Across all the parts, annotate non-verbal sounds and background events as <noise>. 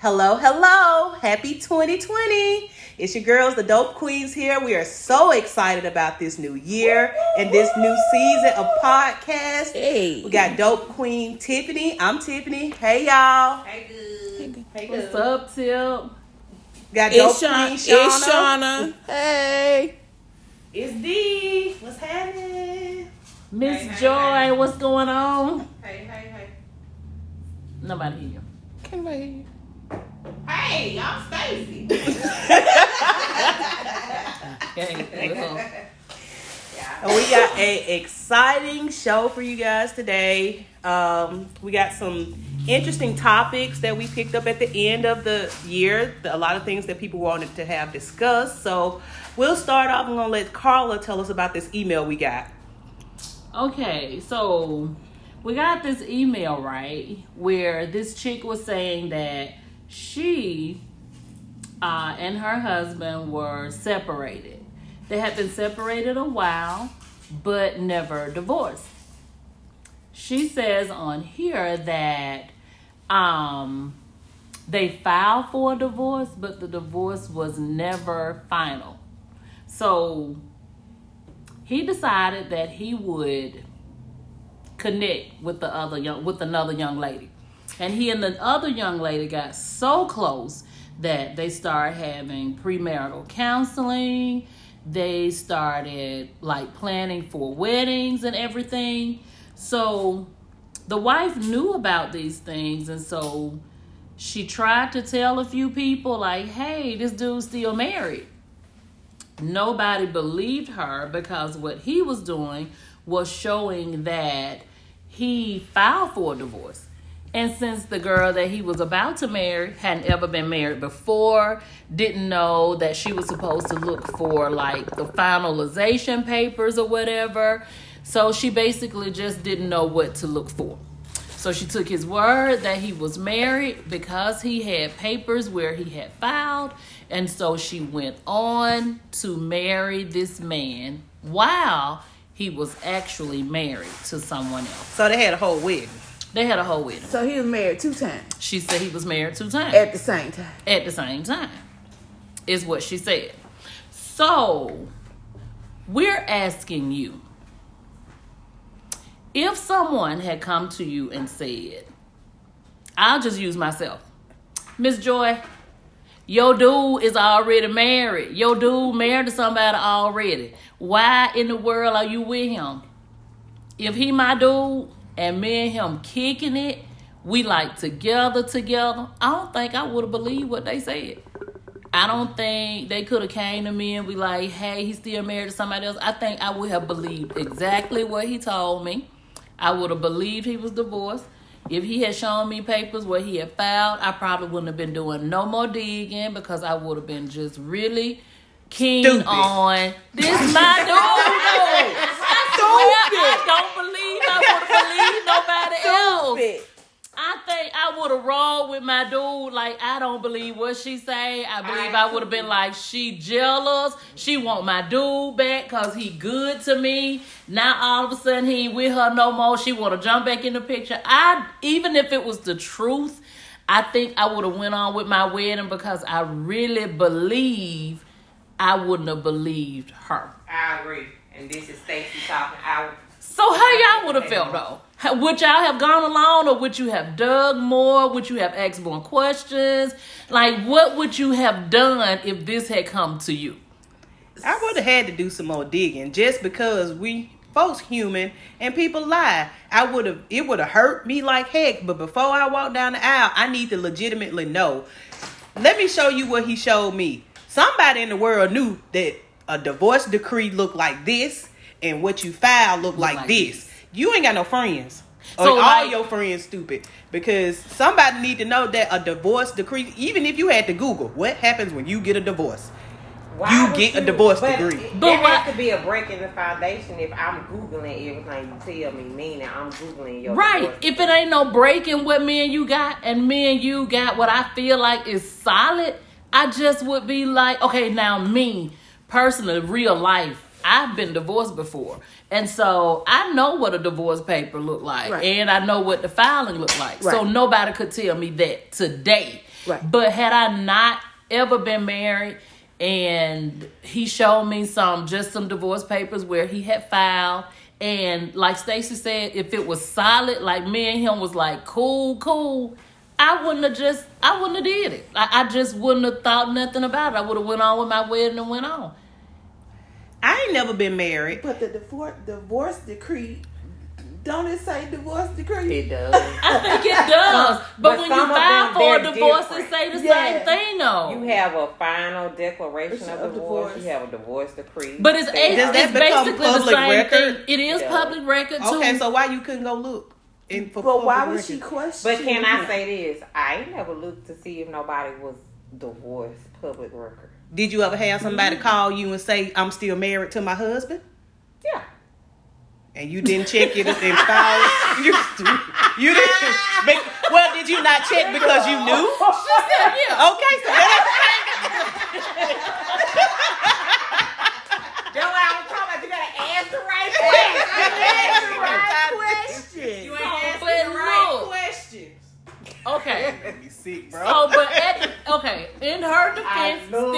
Hello, hello. Happy 2020. It's your girls, the Dope Queens here. We are so excited about this new year and this new season of podcast. Hey. We got Dope Queen Tiffany. I'm Tiffany. Hey, y'all. Hey, good. Hey, good. What's up, Tip? Got Dope It's, Sha- Queen it's Shauna. Shauna. Hey. It's D. What's happening? Miss Hey, hey, Joy, hey. what's going on? Hey, hey, hey. Nobody hear you. Can't nobody hear you. Hey, I'm Stacy. <laughs> <laughs> Okay, well, And we got a exciting show for you guys today. Um, we got some interesting topics that we picked up at the end of the year. A lot of things that people wanted to have discussed. So we'll start off. I'm gonna let Carla tell us about this email we got. Okay, so we got this email, right, where this chick was saying that she uh, and her husband were separated. They had been separated a while, but never divorced. She says on here that um, they filed for a divorce, but the divorce was never final. So he decided that he would connect with the other young with another young lady and he and the other young lady got so close that they started having premarital counseling. They started like planning for weddings and everything. So the wife knew about these things and so she tried to tell a few people like hey this dude's still married. Nobody believed her because what he was doing was showing that he filed for a divorce. And since the girl that he was about to marry hadn't ever been married before, didn't know that she was supposed to look for like the finalization papers or whatever, so she basically just didn't know what to look for. So she took his word that he was married because he had papers where he had filed. And so she went on to marry this man while he was actually married to someone else. So they had a whole wedding. They had a whole wedding. So he was married two times She said he was married two times at the same time. at the same time, is what she said. So we're asking you if someone had come to you and said, I'll just use myself, Miss Joy, your dude is already married. Your dude married to somebody already. Why in the world are you with him? If he my dude and me and him kicking it, we like together together. I don't think I would have believed what they said. I don't think they could have came to me and be like, "Hey, he's still married to somebody else." I think I would have believed exactly what he told me. I would have believed he was divorced. If he had shown me papers where he had filed, I probably wouldn't have been doing no more digging because I would have been just really keen Stupid. on this my dude. <laughs> I swear I don't believe I would have nobody <laughs> else. I think I would have rolled with my dude. Like I don't believe what she say. I believe I, would have been like she jealous. She want my dude back cause he good to me. Now all of a sudden he ain't with her no more. She want to jump back in the picture. I even if it was the truth, I think I would have went on with my wedding because I really believe I wouldn't have believed her. I agree. And this is Stacy talking. I So how y'all would have felt though? Would y'all have gone along, or would you have dug more? Would you have asked more questions? Like, what would you have done if this had come to you? I would have had to do some more digging just because we folks human and people lie. I would have it would have hurt me like heck, but before I walk down the aisle, I need to legitimately know. Let me show you what he showed me. Somebody in the world knew that a divorce decree looked like this and what you filed look, like, like this. You ain't got no friends. Or So, all your friends stupid because somebody need to know that a divorce decree even if you had to google what happens when you get a divorce Why You would get a divorce but degree. it- But there why- has to be a break in the foundation if I'm googling everything you tell me, meaning I'm googling your Right. divorce. If it ain't no break in what me and you got, and me and you got what I feel like is solid, I just would be like, okay, now me personally, real life, I've been divorced before. And so I know what a divorce paper looked like. Right. And I know what the filing looked like. So nobody could tell me that today. Right. But had I not ever been married and he showed me some just some divorce papers where he had filed and like Stacy said, if it was solid, like me and him was like cool, cool, I wouldn't have just I wouldn't have did it. I, I just wouldn't have thought nothing about it. I would have went on with my wedding and went on. I ain't never been married. But the divorce divorce decree, don't it say divorce decree? It does. <laughs> I think it does. But, But when you file them, for a divorce, different. it say the Yeah. same thing though. You have a final declaration of Of divorce. divorce. You have a divorce decree. But it's, They- it's, Does that it's become basically the public same record? thing. It is Yeah. public record too. Okay, so why you couldn't go look? In, for But why public would she record? question? But can I say this? I ain't never looked to see if nobody was divorced public record. Did you ever have somebody mm-hmm. call you and say, "I'm still married to my husband"? Yeah. And you didn't check it and file <laughs> you, you didn't. <laughs> But, well, did you not check because you knew? yeah. Okay, so that That's what I was talking about. You gotta ask the right question. <laughs> You But look, questions. Okay. Me sick, bro. So, but at okay, in her <laughs> defense, still,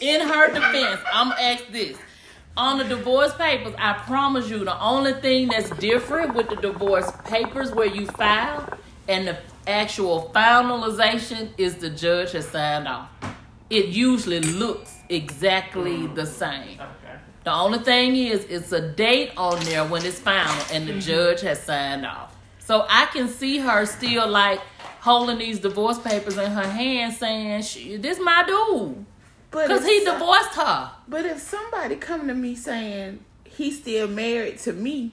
in her defense, I'm ask this. On the divorce papers, I promise you, the only thing that's different with the divorce papers where you file and the actual finalization is the judge has signed off. It usually looks exactly mm. the same. Okay. The only thing is, it's a date on there when it's final and the mm-hmm. judge has signed off. So I can see her still like holding these divorce papers in her hand saying, "She- This my dude. Because he divorced her. But if somebody come to me saying he's still married to me,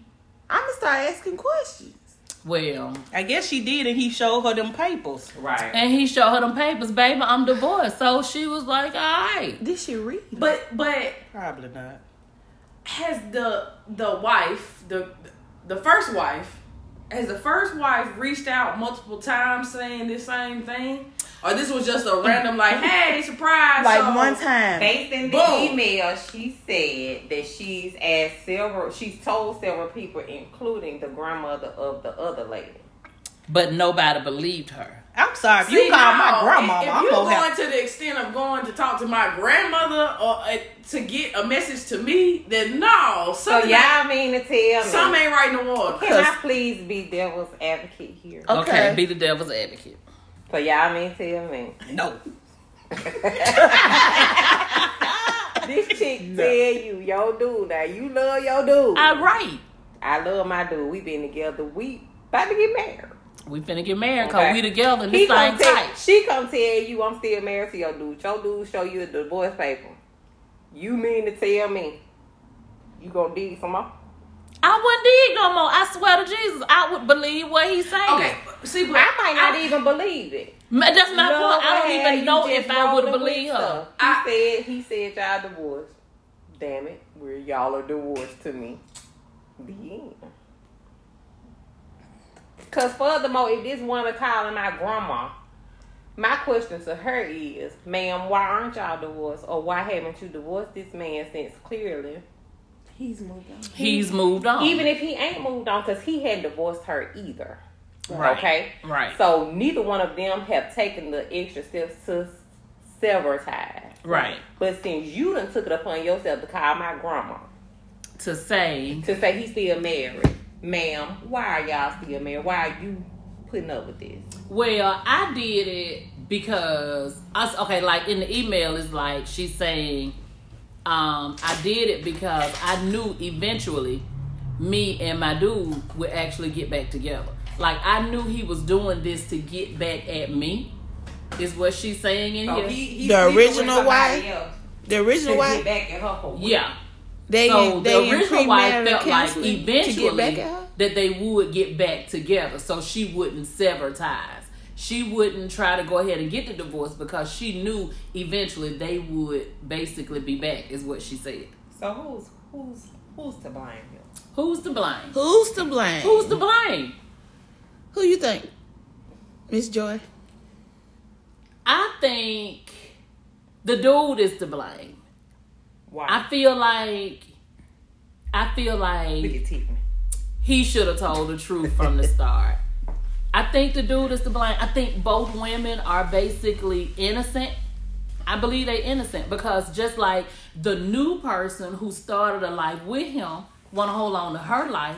I'm gonna start asking questions. Well, I guess she did, and he showed her them papers. Right. and he showed her them papers, baby, I'm divorced. So she was like, all right. Did she read? But but Probably not. has the the wife the the first wife has the first wife reached out multiple times saying the same thing, or this was just a random like, <laughs> hey, surprise, like so- one time. Based in the Boom. email, she said that she's asked several. She's told several people, including the grandmother of the other lady. But nobody believed her. I'm sorry. If See, you call my now, grandmama, If, if I'm you're gonna have. to the extent of going to talk to my grandmother or uh, to get a message to me, then no, So y'all mean to tell something me? ain't right in the water. Can I please be devil's advocate here? Okay. Okay, be the devil's advocate. So y'all mean to tell me? No. <laughs> This chick tell you, yo dude, now you love your dude. All right. I love my dude. We been together. We about to get married. We finna get married because Okay. we together and He this come thing tell, tight. she come tell you I'm still married to your dude. Your dude show you a divorce paper. You mean to tell me you gonna dig some more? I wouldn't dig no more. I swear to Jesus, I would believe what he's saying. Okay, see, but I might not even believe it. That's my Love point. I don't even know if I would believe with her. stuff. He said he said y'all divorced. Damn it, we're y'all are divorced to me. The end. Cause furthermore, if this woman calling my grandma, my question to her is, ma'am, why aren't y'all divorced? Or why haven't you divorced this man since clearly He's moved on. He's moved on. even if he ain't moved on, because he hadn't divorced her either. Right. Okay? Right. So neither one of them have taken the extra steps to sever ties. Right. But since you done took it upon yourself to call my grandma To say, to say he's still married, ma'am, why are y'all still married? Why are you putting up with this? well, I did it because us. Okay, like in the email is like she's saying, um, I did it because I knew eventually me and my dude would actually get back together. Like I knew he was doing this to get back at me. Is what she's saying in So here. he, he's The sleeping with original somebody wife? The to original get wife, back at her for yeah. They so they the in original wife felt like eventually get back that they would get back together so she wouldn't sever ties. She wouldn't try to go ahead and get the divorce because she knew eventually they would basically be back is what she said. So who's who's who's to blame here? who's to blame? Who's to blame? who's to blame? Who you think, Miss Joy? i think the dude is to blame Why? i feel like i feel Look like at Tiffany. he should have told the truth from the start I think the dude is to blame. I think both women are basically innocent. I believe they innocent because just like the new person who started a life with him want to hold on to her life,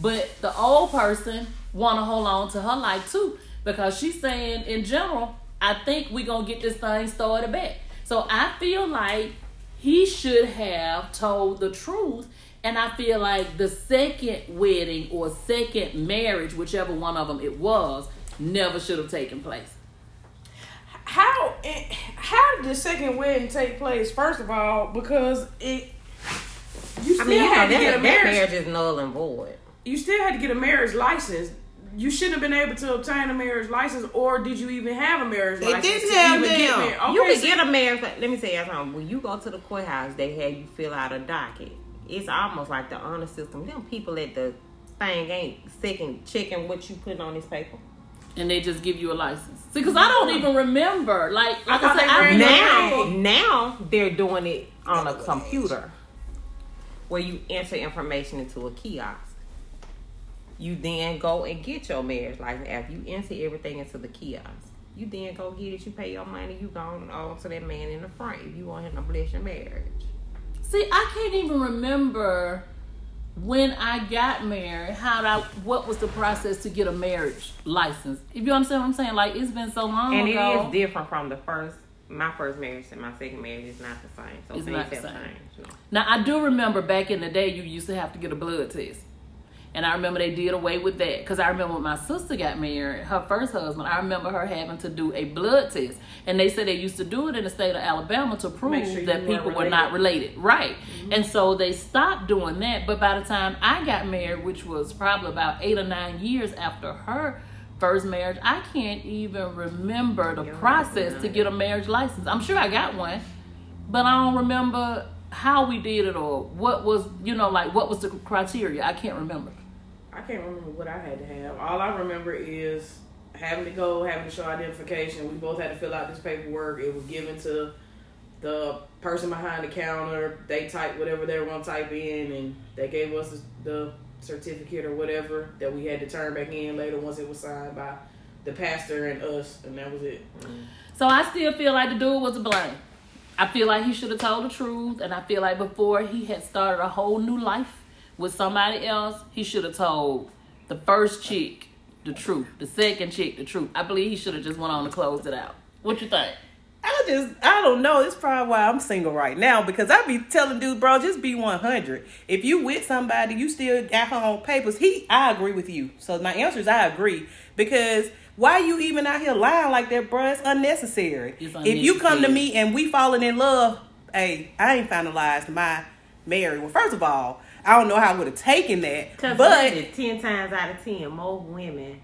but the old person want to hold on to her life too because she's saying in general, I think we gonna get this thing started back. So I feel like he should have told the truth. And I feel like the second wedding or second marriage, whichever one of them it was, never should have taken place. How how did the second wedding take place? First of all, because it you still I mean, you had know, to get a marriage. marriage is null and void. You still had to get a marriage license. You shouldn't have been able to obtain a marriage license, or did you even have a marriage They license? They didn't have even get them. married? Okay, you can so- get a marriage. Let me tell you something. When you go to the courthouse, they have you fill out a docket. It's almost like the honor system. Them people at the thing ain't second checking what you put on this paper. And they just give you a license. See, because I don't even remember. Like, like I, thought said, they I. Now, now they're doing it on a computer where you enter information into a kiosk. You then go and get your marriage license after you enter everything into the kiosk. You then go get it. You pay your money. You go on to that man in the front if you want him to bless your marriage. See, I can't even remember when I got married. How I, what was the process to get a marriage license? If you understand what I'm saying, like it's been so long And it ago. is different from the first. My first marriage and my second marriage is not the same. So It's not the same. changed. No. Now I do remember back in the day you used to have to get a blood test. And I remember they did away with that because I remember when my sister got married, her first husband. I remember her having to do a blood test, and they said they used to do it in the state of Alabama to prove sure that people were not related, right? And so they stopped doing that. But by the time I got married, which was probably about eight or nine years after her first marriage, I can't even remember the You're process right. to get a marriage license. I'm sure I got one, but I don't remember how we did it or what was you know like what was the criteria. I can't remember. I can't remember what I had to have. All I remember is having to go, having to show identification. We both had to fill out this paperwork. It was given to the person behind the counter. They typed whatever they were going to type in, and they gave us the certificate or whatever that we had to turn back in later once it was signed by the pastor and us, and that was it. So I still feel like the dude was to blame. I feel like he should have told the truth, and I feel like before he had started a whole new life with somebody else, he should have told the first chick the truth, the second chick the truth. I believe he should have just went on and closed it out. What you think? I just, I don't know. It's probably why I'm single right now because I be telling dudes, bro, just be 100. If you with somebody, you still got her on papers. He, I agree with you. So my answer is I agree because why you even out here lying like that, bro? It's unnecessary. It's If you come to me and we falling in love, hey, I ain't finalized my marriage. Well, first of all, I don't know how I would have taken that, Cause but listen, ten times out of ten, most women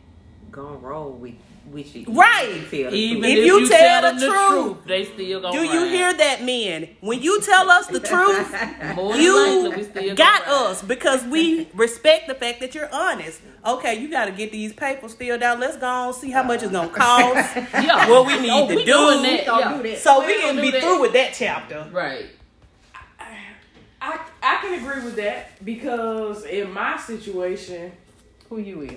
gonna roll with with you. Right. You Even truth. If you tell them the truth, they still gonna do you ride. hear that, men? When you tell us the truth. <laughs> More you likely, got ride. us because we respect the fact that you're honest. Okay, you got to get these papers filled out. Let's go on see how much it's gonna cost. <laughs> Yeah. what we need Oh, to we do. doing that. Gonna yeah. do that. So We we can be that. through with that chapter. Right. I, I can agree with that because in my situation, Who you is?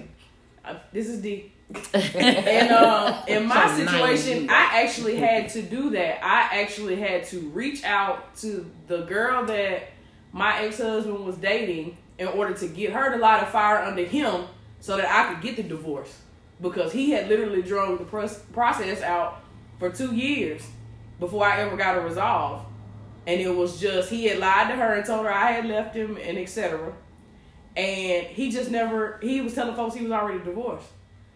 uh, this is D. <laughs> and um, in my Some situation, I actually had to do that. I actually had to reach out to the girl that my ex husband was dating in order to get her to light a fire under him so that I could get the divorce because he had literally drug the process out for two years before I ever got a resolve. And it was just he had lied to her and told her I had left him and etc. And he just never he was telling folks he was already divorced.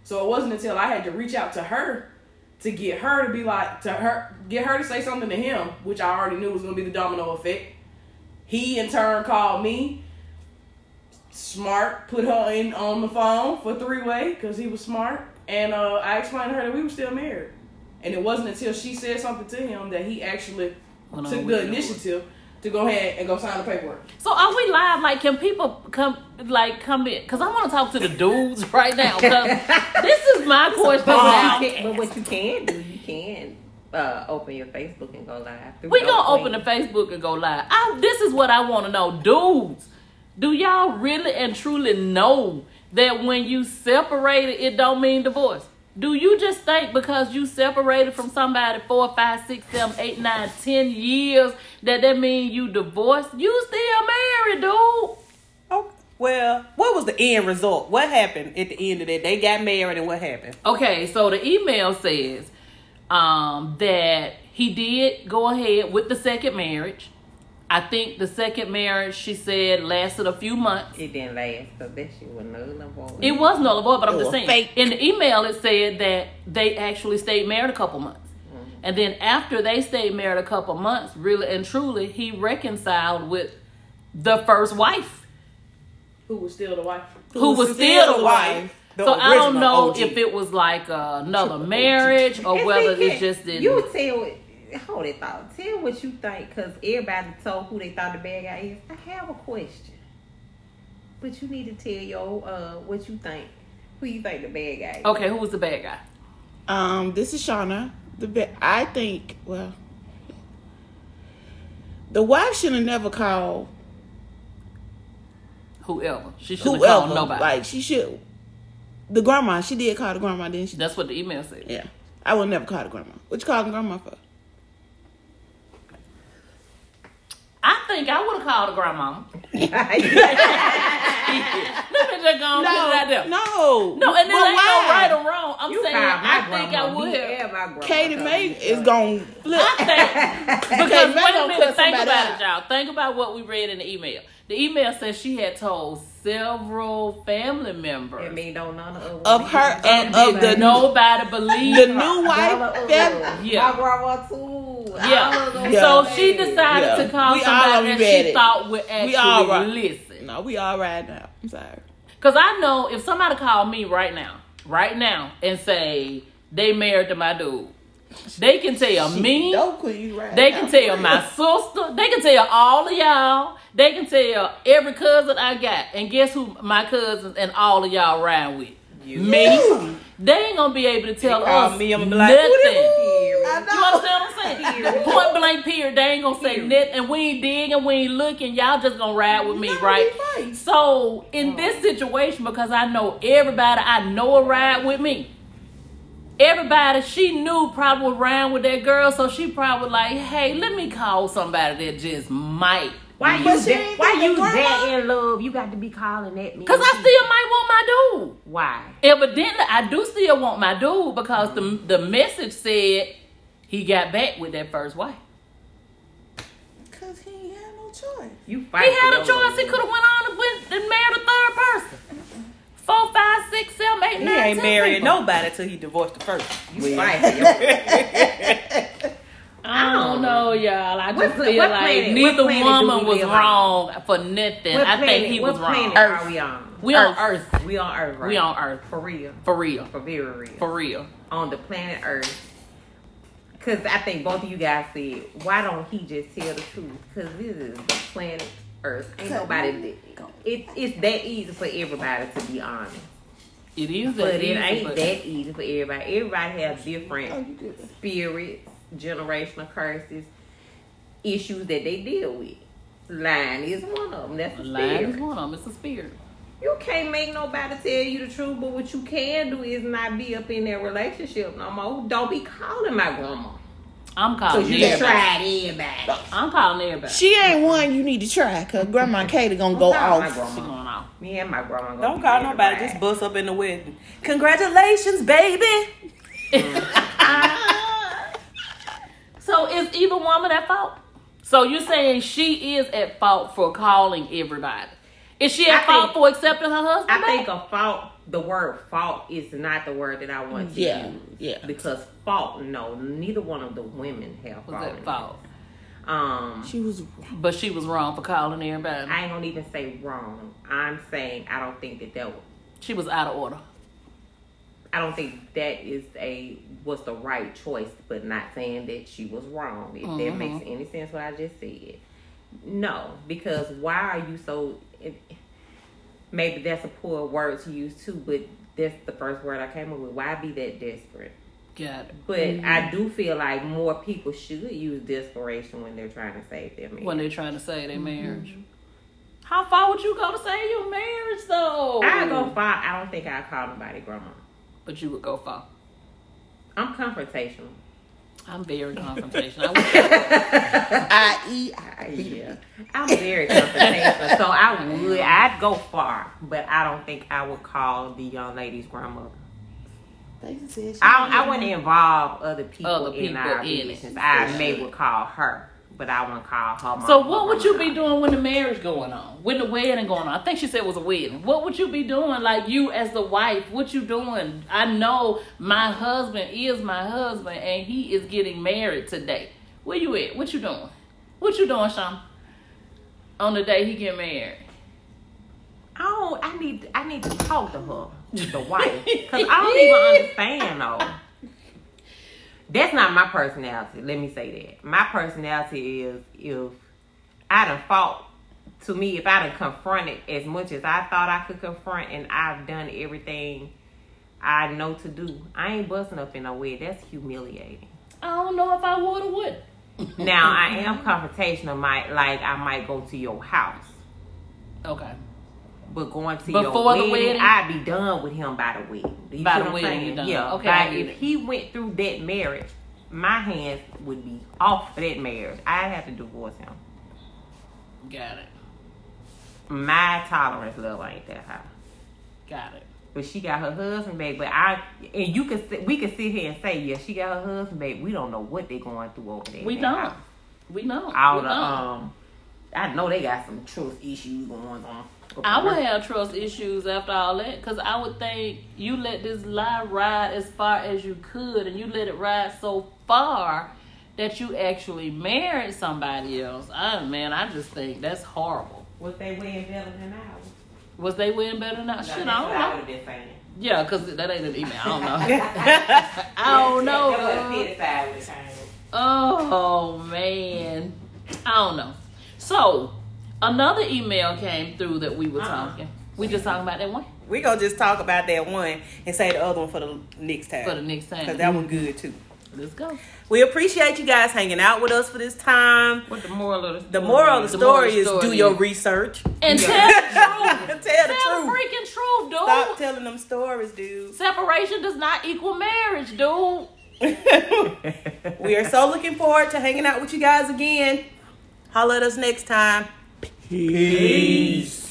So it wasn't until I had to reach out to her to get her to be like to her get her to say something to him, which I already knew was gonna be the domino effect. He in turn called me. Smart put her in on the phone for three way because he was smart, and uh, I explained to her that we were still married. And it wasn't until she said something to him that he actually took with the initiative to go ahead and go sign the paperwork. So are we live? Like, can people come, like, come in? Because I want to talk to the dudes <laughs> right now. <laughs> this is my question But, now. what you can, but what you can do, you can uh, open your Facebook and go live. We your gonna open queen. the Facebook and go live. I, this is what I want to know, dudes. Do y'all really and truly know that when you separated, it don't mean divorce. Do you just think because you separated from somebody four, five, six, seven, eight, nine, ten years that that mean you divorced? You still married, dude. Oh, well, what was the end result? What happened at the end of that? They got married, and what happened? Okay, so the email says um, that he did go ahead with the second marriage. I think the second marriage, she said, lasted a few months. It didn't last because that shit was null and void. It was null and void, but I'm just saying. fake. In the email, it said that they actually stayed married a couple months. And then after they stayed married a couple months, really and truly, he reconciled with the first wife, Who was still the wife? who, was, still the wife. The so I don't know OG. if it was like uh, another <laughs> marriage or And whether see, it just didn't. You tell it. Hold it thought. Tell what you think, cause everybody told who they thought the bad guy is. I have a question, but you need to tell your uh what you think. Who you think the bad guy? Is. Okay, who was the bad guy? Um, this is Shauna. The be- I think well, the wife should have never called Whoever. She shouldn't have called nobody. Like she should. The grandma, she did call the grandma, didn't she? That's what the email said. Yeah, I would never call the grandma. What you calling the grandma for? I think I would have called a grandma. <laughs> Let me just go and put it out there. no, No, and there But ain't why? no right or wrong. I'm you saying called my I think. I would have. had my grandma Katie May is gonna flip. I think <laughs> because May wait a minute, think about out. it, y'all. Think about what we read in the email. The email says she had told several family members. That mean don't none of us Of her- and of did the- nobody believe the new wife. Yeah. My grandma too. Yeah. All of them Yeah. So she decided Yeah. to call We somebody that she it. thought would actually We all right. listen. No, we all right now. I'm sorry. Cause I know if somebody called me right now, right now, and say they married to my dude, they can tell me, Don't quit you right. they now. can tell my sister, they can tell all of y'all, they can tell every cousin I got, and guess who my cousins and all of y'all ride with? Me. They ain't gonna be able to tell call us me, I'ma be like, nothing. "Who Period. You understand what I'm saying? Point blank period. They ain't gonna say Period. nothing, and we ain't digging, we ain't looking. Y'all just gonna ride with me, No, right? right. So in this situation, because I know everybody I know will ride with me. Everybody she knew probably would ride with that girl, so she probably like, hey, let me call somebody that just might. Why But you she that, why you the that in love? You got to be calling at me. Cause I still might want my dude. Why? Evidently, I do still want my dude because the the message said he got back with that first wife. Cause he ain't had no choice. You fight. He had a for your choice. He could have went on and went and married a third person. Four, five, six, seven, eight, He nine, ain't ten marrying people. nobody till he divorced the first. You fight for your <laughs> I don't um, know, y'all. I just What feel what like planet- neither what planet do woman was live on? wrong for nothing. What I planet, think he was wrong. planet are we on? We on Earth. We on Earth, right? We on Earth. For real. For real. For very real. For real. on the planet Earth. Because I think both of you guys said, why don't he just tell the truth? Because this is the planet Earth. Ain't nobody. It, it's that easy for everybody to be honest. It is But that it easy, ain't but- that easy for everybody. Everybody has Oh, different you good. spirits, generational curses, issues that they deal with. Lying is one of them. That's a Lying is one of them. It's a spirit. You can't make nobody tell you the truth, but what you can do is not be up in that relationship no more. Don't be calling my grandma. I'm calling Cause you just everybody. tried everybody. I'm calling everybody. She ain't one you need to try. Cause Grandma Katie gonna go Don't my off. She going off. Me and my grandma. gonna Don't call nobody. ride. Just bust up in the wedding. Congratulations, baby. <laughs> So is either woman at fault? So you're saying she is at fault for calling everybody? Is she at I fault think- for accepting her husband? I back? think a fault. The word fault is not the word that I want to Yeah, use. yeah. Because fault, no, neither one of the women have was fault. fault. Um, She was but she was wrong for calling everybody. I ain't gonna even say wrong. I'm saying I don't think that that. she was out of order. I don't think that is a was the right choice, but not saying that she was wrong. If that Mhm. makes any sense, what I just said. No, because why are you so? It, maybe that's a poor word to use too, but that's the first word I came up with. Why be that desperate? Got it. But Mm-hmm. I do feel like more people should use desperation when they're trying to save their marriage. When they're trying to save their marriage. How far would you go to save your marriage, though? I go far. I don't think I'd call nobody grandma. but you would go far. I'm confrontational. I'm very confrontational. I would- I eat. <laughs> I. Yeah, I'm very confrontational. so I would, I'd go far, but I don't think I would call the young lady's grandmother. They said she I, I wouldn't involve other people, Other in our in it. business. I may would call her, but I wouldn't call her. So what would you be doing when the marriage going on? When the wedding going on? I think she said it was a wedding. What would you be doing? Like you as the wife, what you doing? I know my husband is my husband and he is getting married today. Where you at? What you doing? What you doing, Sean? On the day he get married. I don't. I need. I need to talk to her, the <laughs> wife, because I don't even understand though. That's not my personality. Let me say that. My personality is if I done fought. To me, if I done confronted as much as I thought I could confront, and I've done everything I know to do, I ain't busting up in no way. That's humiliating. I don't know if I would or would. Now I <laughs> am confrontational. Might like I might go to your house. Okay. But going to Before your the wedding, wedding? I'd be done with him by the wedding. You By the wedding, saying? you done. Yeah. Okay, Like, if it. he went through that marriage, my hands would be off for that marriage. I'd have to divorce him. Got it. My tolerance level ain't that high. Got it. But she got her husband back. But I and you could sit- we could sit here and say, yeah, she got her husband back. We don't know what they're going through over there. We don't. house. We know. All we the know. um, I know they got some trust issues going on. I would have trust issues after all that because I would think you let this lie ride as far as you could and you let it ride so far that you actually married somebody else. I man, I just think that's horrible. Was they way better than ours? Was they winning better than that? That's Shit, I I don't would know. have been saying. Yeah, because that ain't an email. I don't know. <laughs> <laughs> I don't know. That girl. was a pit side with time. Oh man, I don't know. So another email came through that we were Uh-uh. talking. We just talking about that one We gonna just talk about that one and say the other one for the next time. for the next time. Cause that one mm-hmm. good too. Let's go. We appreciate you guys hanging out with us for this time. What the moral of the story? The moral of the The moral story the is story do your is- research. And Yeah. tell the <laughs> truth. Tell the Tell the truth. freaking truth, dude. Stop telling them stories, dude. Separation does not equal marriage, dude. <laughs> we are so looking forward to hanging out with you guys again. Holla at us next time. Peace.